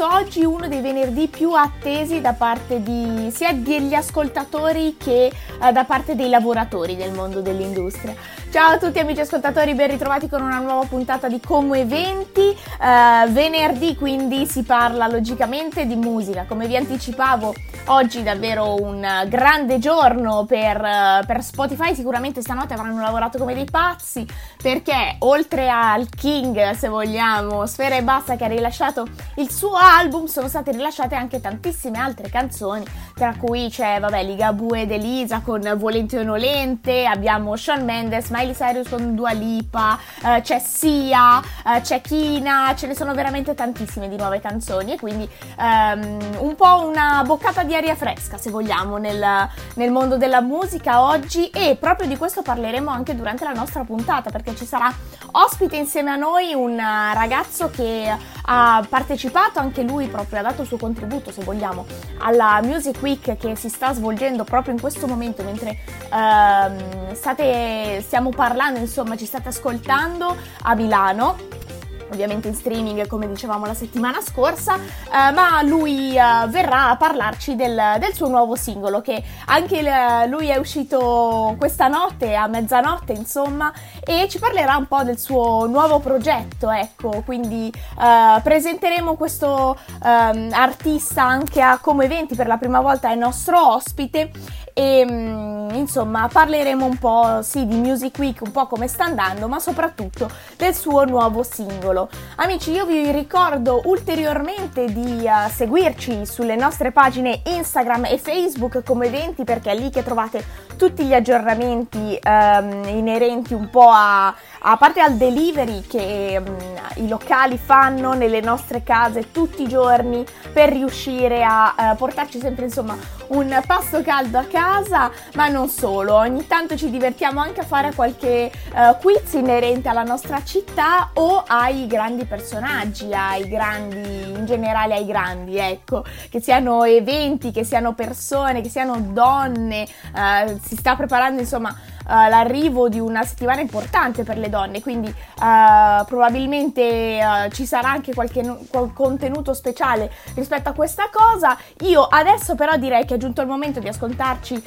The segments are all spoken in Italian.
marzo, oggi uno dei venerdì più attesi da parte di sia degli ascoltatori che eh, da parte dei lavoratori del mondo dell'industria. Ciao a tutti amici ascoltatori, ben ritrovati con una nuova puntata di Como Eventi. Uh, venerdì quindi si parla logicamente di musica. Come vi anticipavo, oggi davvero un grande giorno per, uh, per Spotify. Sicuramente stanotte avranno lavorato come dei pazzi perché oltre al King, se vogliamo, Sfera e Basta che ha rilasciato il suo album, sono state rilasciate anche tantissime altre canzoni, tra cui c'è, vabbè, Ligabue ed Elisa con Volente o Nolente, abbiamo Shawn Mendes, Miley Cyrus con Dua Lipa, uh, c'è Sia, uh, c'è Kina, ce ne sono veramente tantissime di nuove canzoni e quindi um, un po' una boccata di aria fresca se vogliamo nel, nel mondo della musica oggi e proprio di questo parleremo anche durante la nostra puntata perché ci sarà ospite insieme a noi un ragazzo che ha partecipato anche lui proprio, ha dato il suo contributo se vogliamo alla Music Week che si sta svolgendo proprio in questo momento mentre uh, state, stiamo parlando, insomma ci state ascoltando a Milano ovviamente in streaming come dicevamo la settimana scorsa, eh, ma lui eh, verrà a parlarci del, del, suo nuovo singolo che anche il, lui è uscito questa notte, a mezzanotte insomma, e ci parlerà un po' del suo nuovo progetto, ecco, quindi eh, presenteremo questo ehm, artista anche a Come Eventi per la prima volta, è nostro ospite e mm, insomma parleremo un po' sì di Music Week, un po' come sta andando, ma soprattutto del suo nuovo singolo. Amici, io vi ricordo ulteriormente di uh, seguirci sulle nostre pagine Instagram e Facebook come eventi perché è lì che trovate tutti gli aggiornamenti um, inerenti un po' a, a parte al delivery che um, i locali fanno nelle nostre case tutti i giorni per riuscire a uh, portarci sempre insomma un pasto caldo a casa, ma non solo. Ogni tanto ci divertiamo anche a fare qualche uh, quiz inerente alla nostra città o ai grandi personaggi, ai grandi, in generale ai grandi, ecco, che siano eventi, che siano persone, che siano donne. Uh, si sta preparando insomma l'arrivo di una settimana importante per le donne, quindi uh, probabilmente uh, ci sarà anche qualche, qualche, contenuto speciale rispetto a questa cosa. Io adesso però direi che è giunto il momento di ascoltarci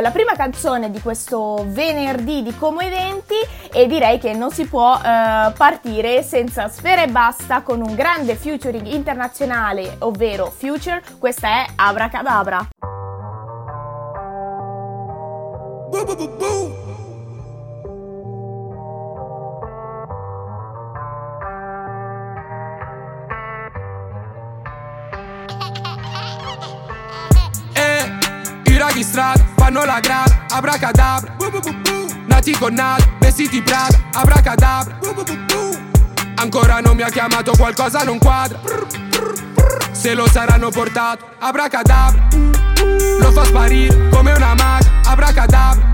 la prima canzone di questo venerdì di Como Eventi e direi che non si può partire senza Sfera e Basta con un grande featuring internazionale, ovvero Future, questa è Abracadabra. Boo, boo, boo, boo. Draghi strada, fanno la grada, abracadabra Nati con nada, vestiti Prada, abracadabra Ancora non mi ha chiamato, qualcosa non quadra. Se lo saranno portato, abracadabra. Lo fa sparire come una maga, abracadabra.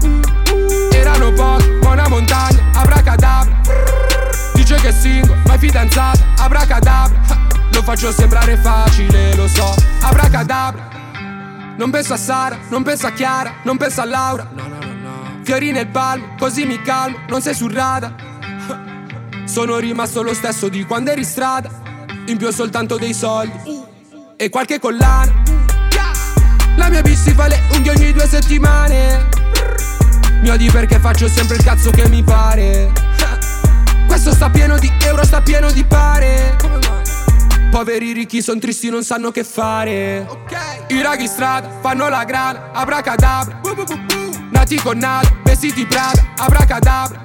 Erano pochi, buona montagna, abracadabra. Dice che è single, ma è fidanzata, abracadabra. Lo faccio sembrare facile, lo so, abracadabra non penso a Sara, non penso a Chiara, non penso a Laura. No, no, no, no. Fiori nel palmo, così mi calmo, non sei sul radar. Sono rimasto lo stesso di quando eri in strada. In più ho soltanto dei soldi e qualche collana. La mia bitch si fa le unghie ogni due settimane. Mi odi perché faccio sempre il cazzo che mi pare. Questo sta pieno di euro, sta pieno di pare. Poveri ricchi son tristi, non sanno che fare. I raghi strada fanno la grana, abracadabra. Nati con nada, vestiti Prada, abracadabra.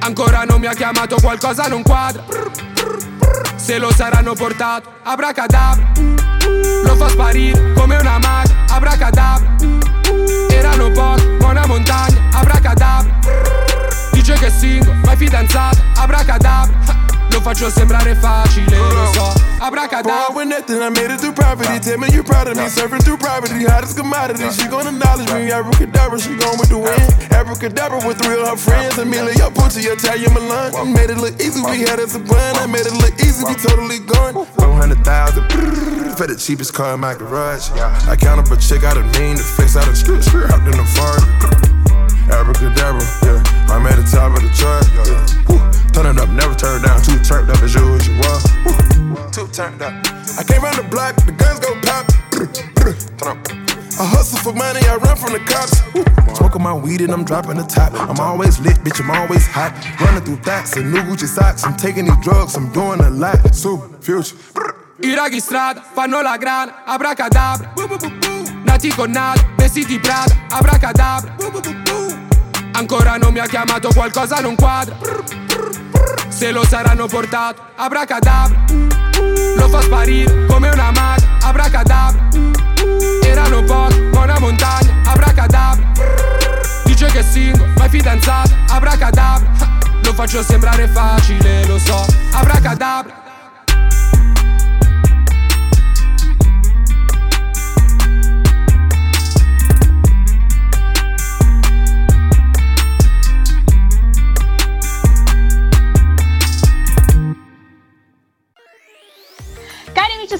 Ancora non mi ha chiamato, qualcosa non quadra. Se lo saranno portato, abracadabra. Lo fa sparire come una maga, abracadabra. Erano pochi, buona montagna, abracadabra. Dice che è single, ma è fidanzata, abracadabra. Lo faccio sembrare facile, lo so. Abracadabra. with nothing, I made it through poverty Tell me you proud of me, surfing through property. Hottest commodity, she gon' acknowledge me. Abracadabra, she gon' with the wind. Abracadabra with three of her friends. Amelia, your Pucci, Italian Milan. Made it look easy, we had us a bun. I made it look easy, we totally gone. 400,000 for the cheapest car in my garage. I count up a chick, I done mean the face, I done skirt, hopped in the far. Abracadabra, yeah. I'm at the top of the chart, yeah. Turn it up, never turn down. Too turned up as usual. Too turned up. I came round the block, the guns go pop. I hustle for money, I run from the cops. Smoking my weed and I'm dropping the top. I'm always lit, bitch, I'm always hot. Running through thoughts and new Gucci socks. I'm taking these drugs, I'm doing a lot. So, future. I raghi strada fanno la grana, abracadabra. Nati con nada, vestiti Prada, abracadabra. Ancora non mi ha chiamato, qualcosa non quadra. Se lo saranno portato, abracadabra. Lo fa sparire come una maga, abracadabra. Erano pochi, buona montagna, abracadabra. Dice che è single, ma è fidanzata, abracadabra. Lo faccio sembrare facile, lo so, abracadabra.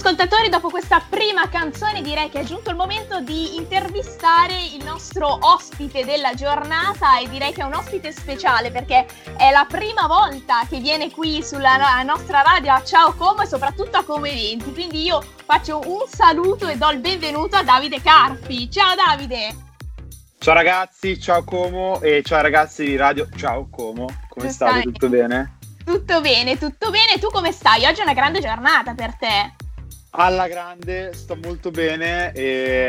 Ascoltatori, dopo questa prima canzone direi che è giunto il momento di intervistare il nostro ospite della giornata e direi che è un ospite speciale perché è la prima volta che viene qui sulla nostra radio a Ciao Como e soprattutto a Como Eventi. Quindi io faccio un saluto e do il benvenuto a Davide Carpi. Ciao Davide! Ciao ragazzi, ciao Como e ciao ragazzi di radio Ciao Como. Come state? Tutto bene? Tutto bene, tutto bene. Tu come stai? Oggi è una grande giornata per te. Alla grande, sto molto bene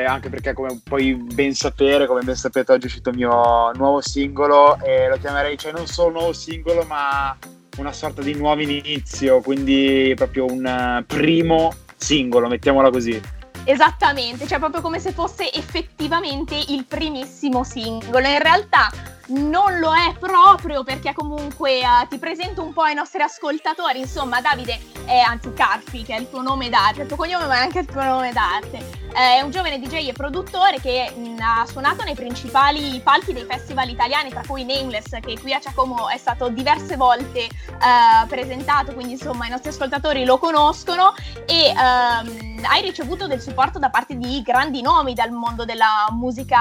anche perché come puoi ben sapere, come ben sapete oggi è uscito il mio nuovo singolo e lo chiamerei, cioè non solo nuovo singolo ma una sorta di nuovo inizio, quindi proprio un primo singolo, mettiamola così. Esattamente, cioè proprio come se fosse effettivamente il primissimo singolo. In realtà non lo è proprio perché comunque uh, ti presento un po' ai nostri ascoltatori. Insomma, Davide, è, anzi Carfi, che è il tuo nome d'arte, il tuo cognome ma è anche il tuo nome d'arte. È un giovane DJ e produttore che mh, ha suonato nei principali palchi dei festival italiani, tra cui Nameless, che qui a Giacomo è stato diverse volte uh, presentato, quindi insomma i nostri ascoltatori lo conoscono e um, hai ricevuto del supporto da parte di grandi nomi dal mondo della musica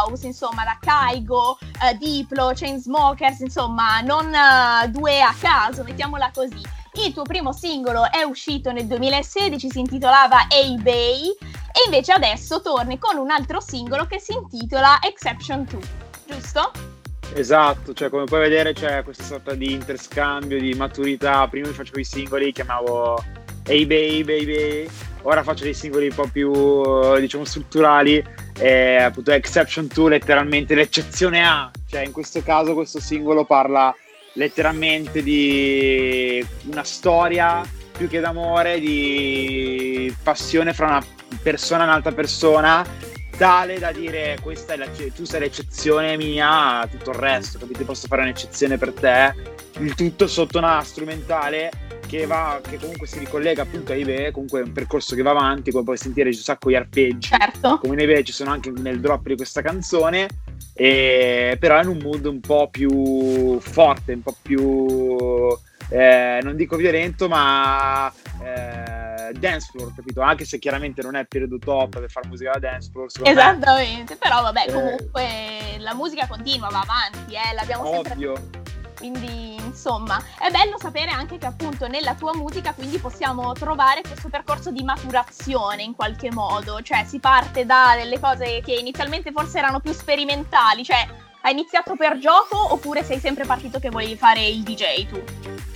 house, insomma da Kaigo, uh, Diplo, Chainsmokers, insomma, non uh, due a caso, mettiamola così. Il tuo primo singolo è uscito nel 2016, si intitolava Hey Bay e invece adesso torni con un altro singolo che si intitola Exception 2, giusto? Esatto, cioè come puoi vedere c'è questa sorta di interscambio, di maturità. Prima facevo i singoli, chiamavo Hey Bay, Baby, ora faccio dei singoli un po' più, diciamo, strutturali. E appunto Exception 2 letteralmente l'eccezione A, cioè in questo caso questo singolo parla letteralmente di una storia più che d'amore, di passione fra una persona e un'altra persona, tale da dire questa è la, tu sei l'eccezione mia tutto il resto, capito? Posso fare un'eccezione per te, il tutto sotto una strumentale che, va, che comunque si ricollega appunto a Ibe, comunque è un percorso che va avanti, come puoi sentire c'è un sacco di arpeggi, certo. come in Ibe ci sono anche nel drop di questa canzone, e, però in un mood un po' più forte, un po' più, eh, non dico violento, ma eh, dance floor, capito? Anche se chiaramente non è periodo top per fare musica da dance floor. Esattamente, me. però vabbè, eh, comunque eh, la musica continua, va avanti, eh, l'abbiamo ovvio. sempre quindi insomma è bello sapere anche che appunto nella tua musica quindi possiamo trovare questo percorso di maturazione in qualche modo, cioè si parte da delle cose che inizialmente forse erano più sperimentali, cioè hai iniziato per gioco oppure sei sempre partito che volevi fare il DJ tu?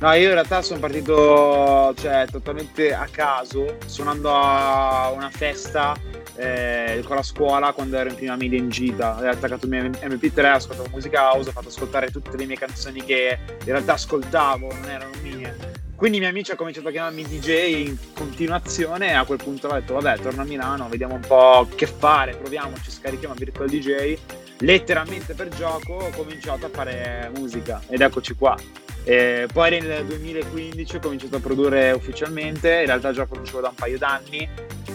No, io in realtà sono partito cioè, totalmente a caso, suonando a una festa eh, con la scuola quando ero in prima media in gita. Ho attaccato il mio MP3, ho ascoltato musica house, ho fatto ascoltare tutte le mie canzoni che in realtà ascoltavo, non erano mie. Quindi i miei amici hanno cominciato a chiamarmi DJ in continuazione e a quel punto ho detto vabbè torno a Milano, vediamo un po' che fare, proviamoci, scarichiamo Virtual DJ. Letteralmente per gioco ho cominciato a fare musica ed eccoci qua. E poi nel 2015 ho cominciato a produrre ufficialmente, in realtà già producevo da un paio d'anni,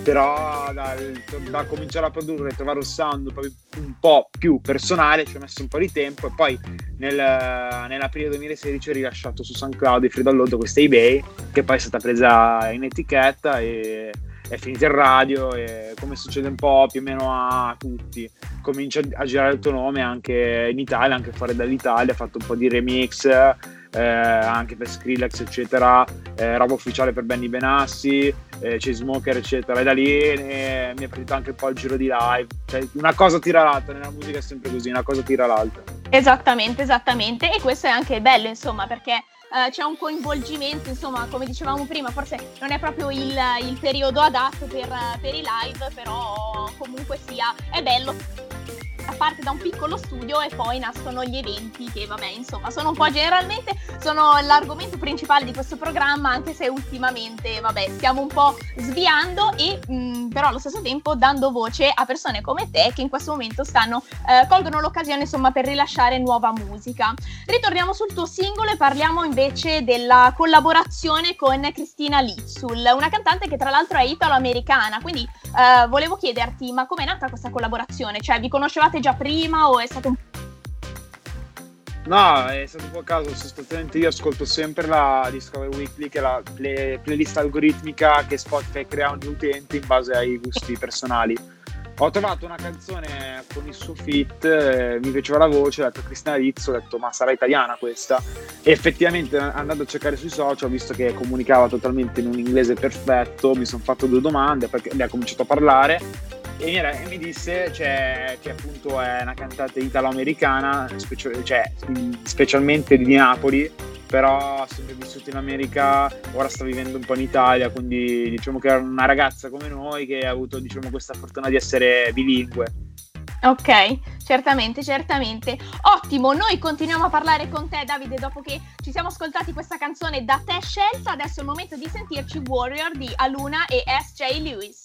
però dal, da cominciare a produrre e trovare un sound un po' più personale ci ho messo un po' di tempo e poi nel, nell'aprile 2016 ho rilasciato su SoundCloud e free download questa eBay che poi è stata presa in etichetta e, è finita in radio e come succede un po' più o meno a tutti, comincia a girare il tuo nome anche in Italia, anche fuori dall'Italia, ha fatto un po' di remix eh, anche per Skrillex eccetera, eh, roba ufficiale per Benny Benassi, eh, Smoker eccetera. E da lì eh, mi è partito anche un po' il giro di live, cioè una cosa tira l'altra, nella musica è sempre così, una cosa tira l'altra. Esattamente, esattamente. E questo è anche bello insomma perché Uh, c'è un coinvolgimento, insomma, come dicevamo prima, forse non è proprio il, il periodo adatto per, per, i live, però comunque sia, è bello parte da un piccolo studio e poi nascono gli eventi che vabbè insomma sono un po' generalmente sono l'argomento principale di questo programma anche se ultimamente vabbè stiamo un po' sviando e mh, mm, però allo stesso tempo dando voce a persone come te che in questo momento stanno eh, colgono l'occasione insomma per rilasciare nuova musica. Ritorniamo sul tuo singolo e parliamo invece della collaborazione con Cristina Lizzul una cantante che tra l'altro è italo-americana quindi eh, volevo chiederti ma com'è nata questa collaborazione? Cioè vi conoscevate già prima o è stato un No, è stato un po' a caso, sostanzialmente io ascolto sempre la Discover Weekly, che è la play- playlist algoritmica che Spotify crea ogni utente in base ai gusti personali. Ho trovato una canzone con il suo fit, eh, mi piaceva la voce, ho detto Cristina Rizzo, ho detto ma sarà italiana questa? E effettivamente andando a cercare sui social, ho visto che comunicava totalmente in un inglese perfetto, mi sono fatto due domande perché lei ha cominciato a parlare e mi, e mi disse cioè, che appunto è una cantante italo-americana, speci- cioè, specialmente di Napoli, però ha sempre vissuto in America, ora sta vivendo un po' in Italia, quindi diciamo che è una ragazza come noi che ha avuto diciamo, questa fortuna di essere bilingue. Ok, certamente, certamente. Ottimo, noi continuiamo a parlare con te Davide dopo che ci siamo ascoltati questa canzone da te scelta, adesso è il momento di sentirci Warrior di Aluna e S.J. Lewis.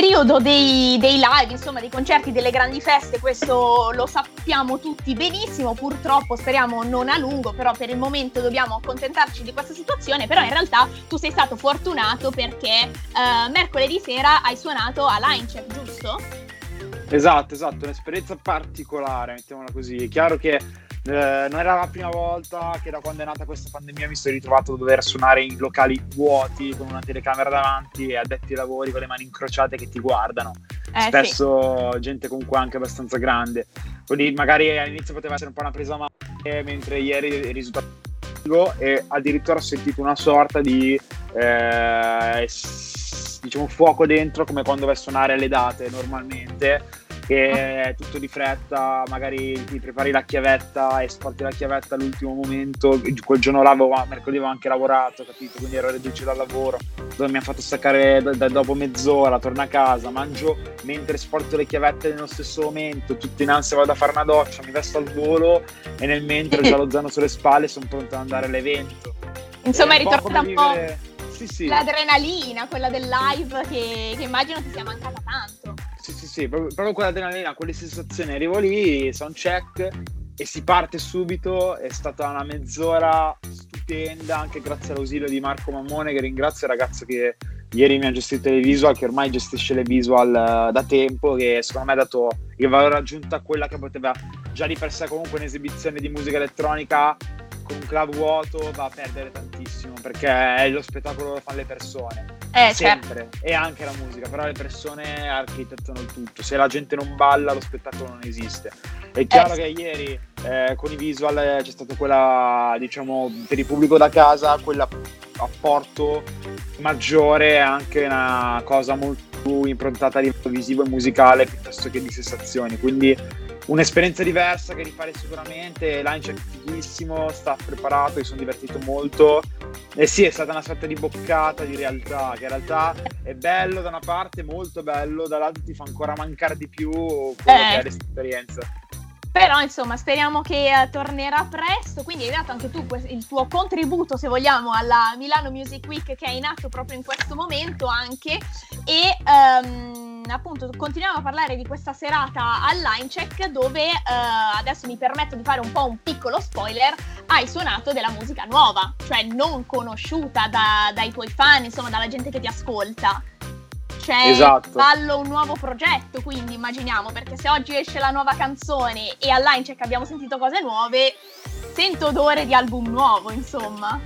periodo dei, dei, live, insomma, dei concerti, delle grandi feste, questo lo sappiamo tutti benissimo, purtroppo speriamo non a lungo, però per il momento dobbiamo accontentarci di questa situazione, però in realtà tu sei stato fortunato perché uh, mercoledì sera hai suonato a Linecheck, giusto? Esatto, esatto, un'esperienza particolare, mettiamola così. È chiaro che eh, non era la prima volta che da quando è nata questa pandemia mi sono ritrovato a dover suonare in locali vuoti con una telecamera davanti e addetti ai lavori con le mani incrociate che ti guardano. Eh, Spesso sì. gente comunque anche abbastanza grande. Quindi magari all'inizio poteva essere un po' una presa male, mentre ieri è risultato e addirittura ho sentito una sorta di eh, diciamo fuoco dentro come quando vai a suonare alle date normalmente che è tutto di fretta, magari ti prepari la chiavetta e sporti la chiavetta all'ultimo momento, quel giorno là mercoledì avevo anche lavorato, capito? Quindi ero reduce dal lavoro, dove mi ha fatto staccare da, da, dopo mezz'ora, torno a casa, mangio mentre sporto le chiavette nello stesso momento, tutto in ansia vado a fare una doccia, mi vesto al volo e nel mentre ho già lo zaino sulle spalle sono pronto ad andare all'evento. Insomma, è ritornata un po'... Sì, sì. l'adrenalina, quella del live che, che, immagino ti sia mancata tanto. Sì, proprio, proprio quell'adrenalina, quelle sensazioni. Arrivo lì, sound check e si parte subito. È stata una mezz'ora stupenda, anche grazie all'ausilio di Marco Mammone, che ringrazio il ragazzo che ieri mi ha gestito le visual, che ormai gestisce le visual uh, da tempo, che secondo me ha dato il valore aggiunto a quella che poteva già di per sé comunque un'esibizione di musica elettronica con un club vuoto va a perdere tantissimo perché è lo spettacolo che fanno le persone. Eh, sempre. Certo. e anche la musica però le persone architettano il tutto. Se la gente non balla lo spettacolo non esiste. È chiaro eh, che ieri eh, con i visual c'è stata quella diciamo per il pubblico da casa quell'apporto maggiore anche una cosa molto più improntata livello visivo e musicale piuttosto che di sensazioni. Quindi un'esperienza diversa che rifare sicuramente. Lange è fighissimo, sta preparato, mi sono divertito molto. E sì, è stata una sorta di boccata di realtà, che in realtà è bello da una parte, molto bello, dall'altra ti fa ancora mancare di più quello eh. che è l'esperienza. Però insomma speriamo che uh, tornerà presto, quindi hai dato anche tu il tuo contributo se vogliamo alla Milano Music Week che è in atto proprio in questo momento anche. E um, appunto continuiamo a parlare di questa serata al line check dove uh, adesso mi permetto di fare un po' un piccolo spoiler, hai suonato della musica nuova, cioè non conosciuta da, dai tuoi fan, insomma dalla gente che ti ascolta c'è esatto. ballo un nuovo progetto, quindi immaginiamo, perché se oggi esce la nuova canzone e a Linecheck abbiamo sentito cose nuove, sento odore di album nuovo, insomma.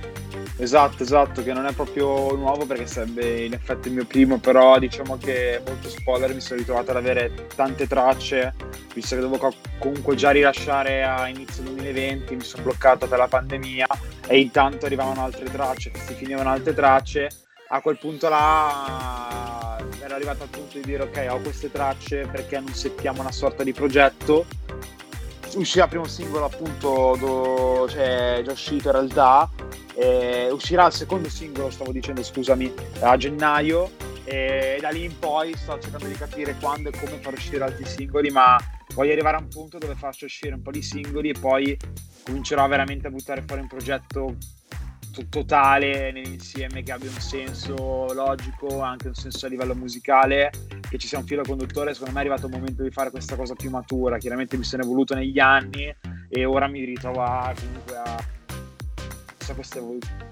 Esatto, esatto, che non è proprio nuovo perché sarebbe in effetti il mio primo, però diciamo che molto spoiler mi sono ritrovato ad avere tante tracce, visto che dovevo comunque già rilasciare a inizio 2020, mi sono bloccato per la pandemia e intanto arrivavano altre tracce, si finivano altre tracce, a quel punto là ero arrivato al punto di dire ok ho queste tracce perché non settiamo una sorta di progetto? Uscirà il primo singolo appunto do, cioè, già uscito in realtà eh, uscirà il secondo singolo stavo dicendo scusami a gennaio e da lì in poi sto cercando di capire quando e come far uscire altri singoli ma voglio arrivare a un punto dove faccio uscire un po' di singoli e poi comincerò veramente a buttare fuori un progetto totale nell'insieme che abbia un senso logico, anche un senso a livello musicale, che ci sia un filo conduttore. Secondo me è arrivato il momento di fare questa cosa più matura. Chiaramente mi sono evoluto negli anni e ora mi ritrovo a, comunque a questa,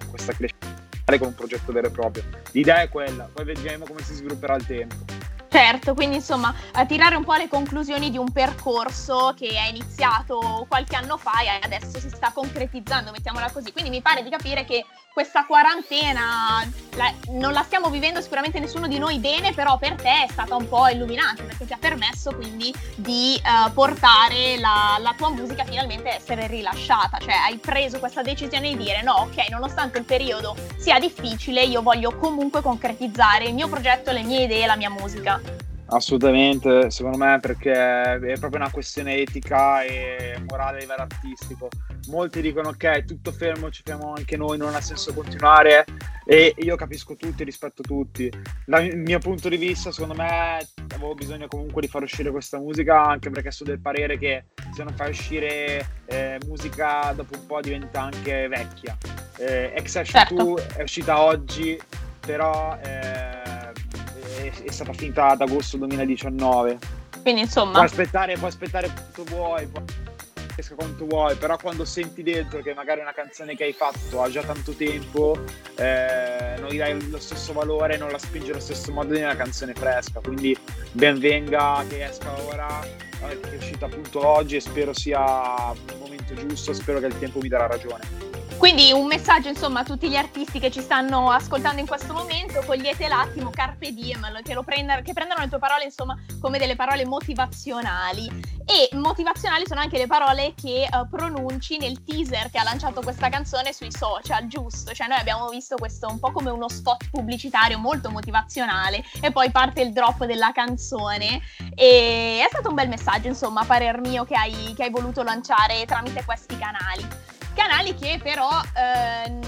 questa crescita con un progetto vero e proprio. L'idea è quella, poi vedremo come si svilupperà il tempo. Certo, quindi insomma a tirare un po' le conclusioni di un percorso che è iniziato qualche anno fa e adesso si sta concretizzando, mettiamola così. Quindi mi pare di capire che questa quarantena la, non la stiamo vivendo sicuramente nessuno di noi bene, però per te è stata un po' illuminante perché ti ha permesso quindi di uh, portare la, la, tua musica finalmente a essere rilasciata, cioè hai preso questa decisione di dire no, ok, nonostante il periodo sia difficile, io voglio comunque concretizzare il mio progetto, le mie idee, la mia musica. Assolutamente, secondo me perché è proprio una questione etica e morale a livello artistico. Molti dicono ok, tutto fermo, ci fermiamo anche noi, non ha senso continuare e io capisco tutti, rispetto tutti. Dal mio punto di vista, secondo me avevo bisogno comunque di far uscire questa musica anche perché sono del parere che se non fai uscire eh, musica dopo un po' diventa anche vecchia. Eh, Ex certo. è uscita oggi, però... Eh, è stata finita ad agosto 2019. Quindi insomma... Puoi aspettare, puoi aspettare quanto vuoi, puoi esca quanto vuoi, però quando senti dentro che magari una canzone che hai fatto ha già tanto tempo, eh, non gli dai lo stesso valore, non la spingi allo stesso modo di una canzone fresca. Quindi ben venga che esca ora, eh, che è uscita appunto oggi e spero sia il momento giusto, spero che il tempo mi darà ragione. Quindi un messaggio insomma a tutti gli artisti che ci stanno ascoltando in questo momento, cogliete l'attimo, carpe diem, che, prendano, che prendano le tue parole insomma come delle parole motivazionali. E motivazionali sono anche le parole che uh, pronunci nel teaser che ha lanciato questa canzone sui social, giusto? Cioè noi abbiamo visto questo un po' come uno spot pubblicitario molto motivazionale e poi parte il drop della canzone. E è stato un bel messaggio insomma a parer mio che hai, che hai voluto lanciare tramite questi canali canali che però, ehm,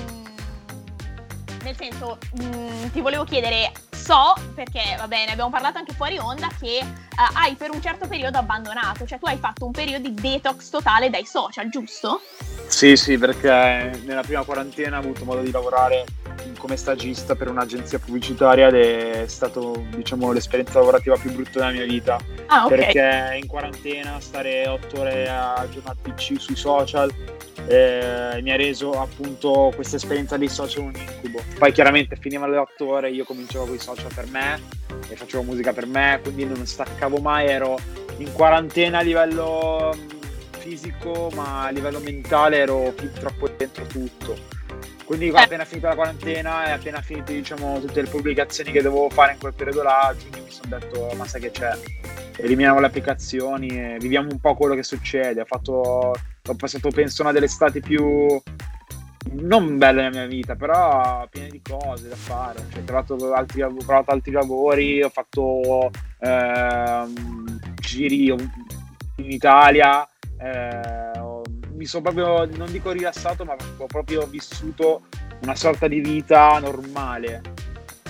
nel senso, mh, mm, ti volevo chiedere, so, perché va bene, abbiamo parlato anche fuori onda, che eh, hai per un certo periodo abbandonato, cioè tu hai fatto un periodo di detox totale dai social, giusto? Sì, sì, perché nella prima quarantena ho avuto modo di lavorare come stagista per un'agenzia pubblicitaria ed è stata diciamo, l'esperienza lavorativa più brutta della mia vita. Ah, okay. Perché in quarantena stare otto ore a giornata PC sui social eh, mi ha reso appunto questa esperienza dei social un incubo. Poi chiaramente finiva le otto ore, io cominciavo con i social per me e facevo musica per me, quindi non staccavo mai, ero in quarantena a livello mm, fisico, ma a livello mentale ero troppo dentro tutto quindi appena finita la quarantena e appena finite diciamo, tutte le pubblicazioni che dovevo fare in quel periodo là, a giugno mi sono detto ma sai che c'è, eliminiamo le applicazioni e viviamo un po' quello che succede. Ho, fatto, ho passato penso una delle estati più non belle nella mia vita, però piene di cose da fare. Cioè, ho, trovato altri, ho provato altri lavori, ho fatto ehm, giri in Italia. Eh, mi sono proprio, non dico rilassato, ma ho proprio vissuto una sorta di vita normale.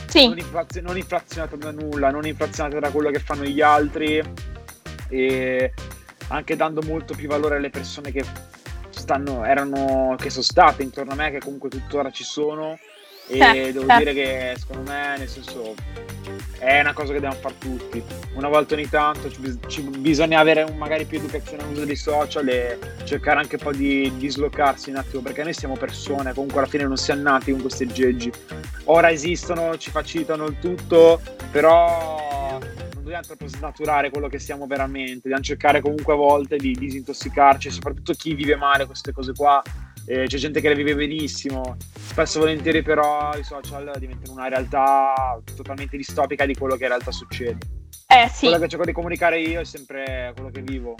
Sì. Non, inflazio- non inflazionato da nulla, non inflazionato da quello che fanno gli altri e anche dando molto più valore alle persone che stanno, erano, che sono state intorno a me, che comunque tuttora ci sono e certo, devo certo. dire che secondo me, nel senso, è una cosa che dobbiamo fare tutti. Una volta ogni tanto ci, ci, bisogna avere un, magari più educazione all'uso dei social e cercare anche un po' di dislocarsi un attimo, perché noi siamo persone, comunque alla fine non siamo nati con questi geggi. Ora esistono, ci facilitano il tutto, però dobbiamo snaturare quello che siamo veramente, dobbiamo cercare comunque a volte di disintossicarci, soprattutto chi vive male queste cose qua eh, c'è gente che le vive benissimo, spesso e volentieri però i social diventano una realtà totalmente distopica di quello che in realtà succede. Eh sì. Quello che cerco di comunicare io è sempre quello che vivo.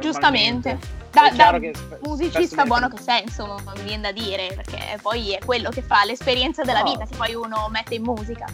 Giustamente, da, da spe- musicista buono che sei, insomma, mi viene da dire, perché poi è quello che fa l'esperienza della no. vita, se poi uno mette in musica.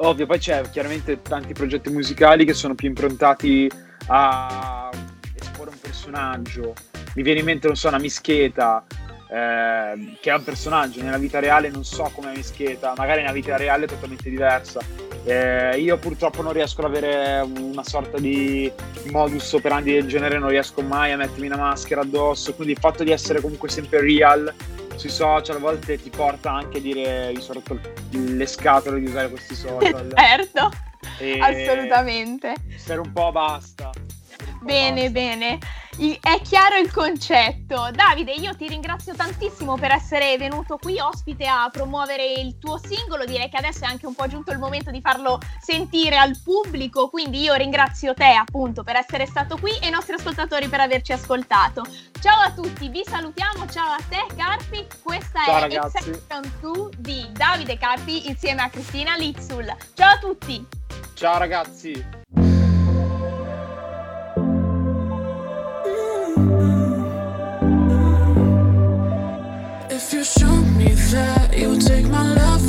Ovvio, poi c'è chiaramente tanti progetti musicali che sono più improntati a esporre un personaggio. Mi viene in mente, non so, una mischeta, eh, che è un personaggio. Nella vita reale non so come Mischeta magari nella vita reale è totalmente diversa. Eh, io purtroppo non riesco ad avere una sorta di modus operandi del genere non riesco mai a mettermi una maschera addosso. Quindi il fatto di essere comunque sempre real sui social a volte ti porta anche a dire mi sono rotto le scatole di usare questi social. Certo e assolutamente. per un po' basta bene basta. bene è chiaro il concetto. Davide, io ti ringrazio tantissimo per essere venuto qui ospite a promuovere il tuo singolo. Direi che adesso è anche un po' giunto il momento di farlo sentire al pubblico. Quindi io ringrazio te appunto per essere stato qui e i nostri ascoltatori per averci ascoltato. Ciao a tutti, vi salutiamo. Ciao a te, Carpi. Questa Ciao, è Exception 2 di Davide Carpi insieme a Cristina Lizzul. Ciao a tutti. Ciao ragazzi. if you show me that you take my love